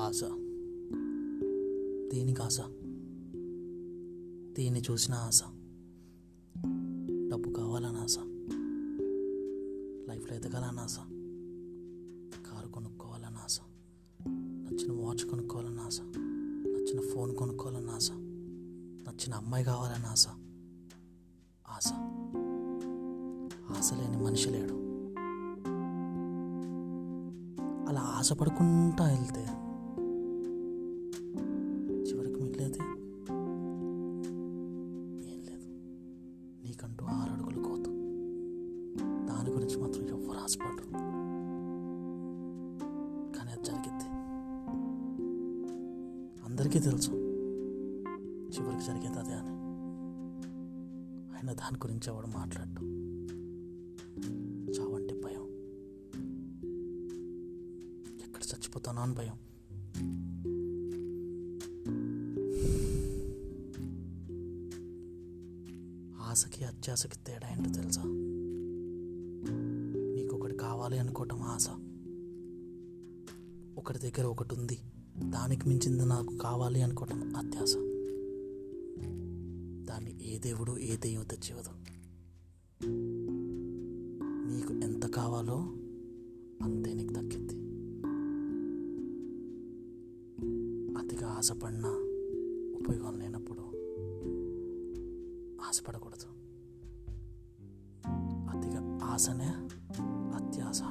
ఆశ. దీన్ని చూసిన ఆశ? డబ్బు కావాలని ఆశ? లైఫ్లో ఎదగాలని ఆశ? కారు కొనుక్కోవాలని ఆశ? నచ్చిన వాచ్ కొనుక్కోవాలని ఆశ? నచ్చిన ఫోన్ కొనుక్కోవాలని ఆశ? నచ్చిన అమ్మాయి కావాలని ఆశ? ఆశ? ఆశ లేని మనిషి లేడు. అలా ఆశపడుకుంటా వెళ్తే నీకంటూ ఆరు అడుగులు కోత. దాని గురించి మాత్రం ఎవ్వరు ఆశపడరు. కానీ అది జరిగింది అందరికీ తెలుసు చివరికి జరిగేది అదే అని. ఆయన దాని గురించి ఎవడు మాట్లాడటం చావంటే భయం. ఎక్కడ చచ్చిపోతానో అని భయం. ఆశకి అత్యాశకి తేడా ఏంటో తెలుసా? నీకు ఒకటి కావాలి అనుకోవటం ఆశ. ఒకటి దగ్గర ఒకటి ఉంది. దానికి మించింది నాకు కావాలి అనుకోవటం అత్యాశ. దాన్ని ఏ దేవుడు ఏ దెయ్యం తెచ్చేవదు నీకు ఎంత కావాలో అంతే నీకు దక్కిద్ది. అతిగా ఆశపడినా ఉపయోగం లేనప్పుడు ఆశపడకూడదు. అతిగా ఆశనే అత్యాశ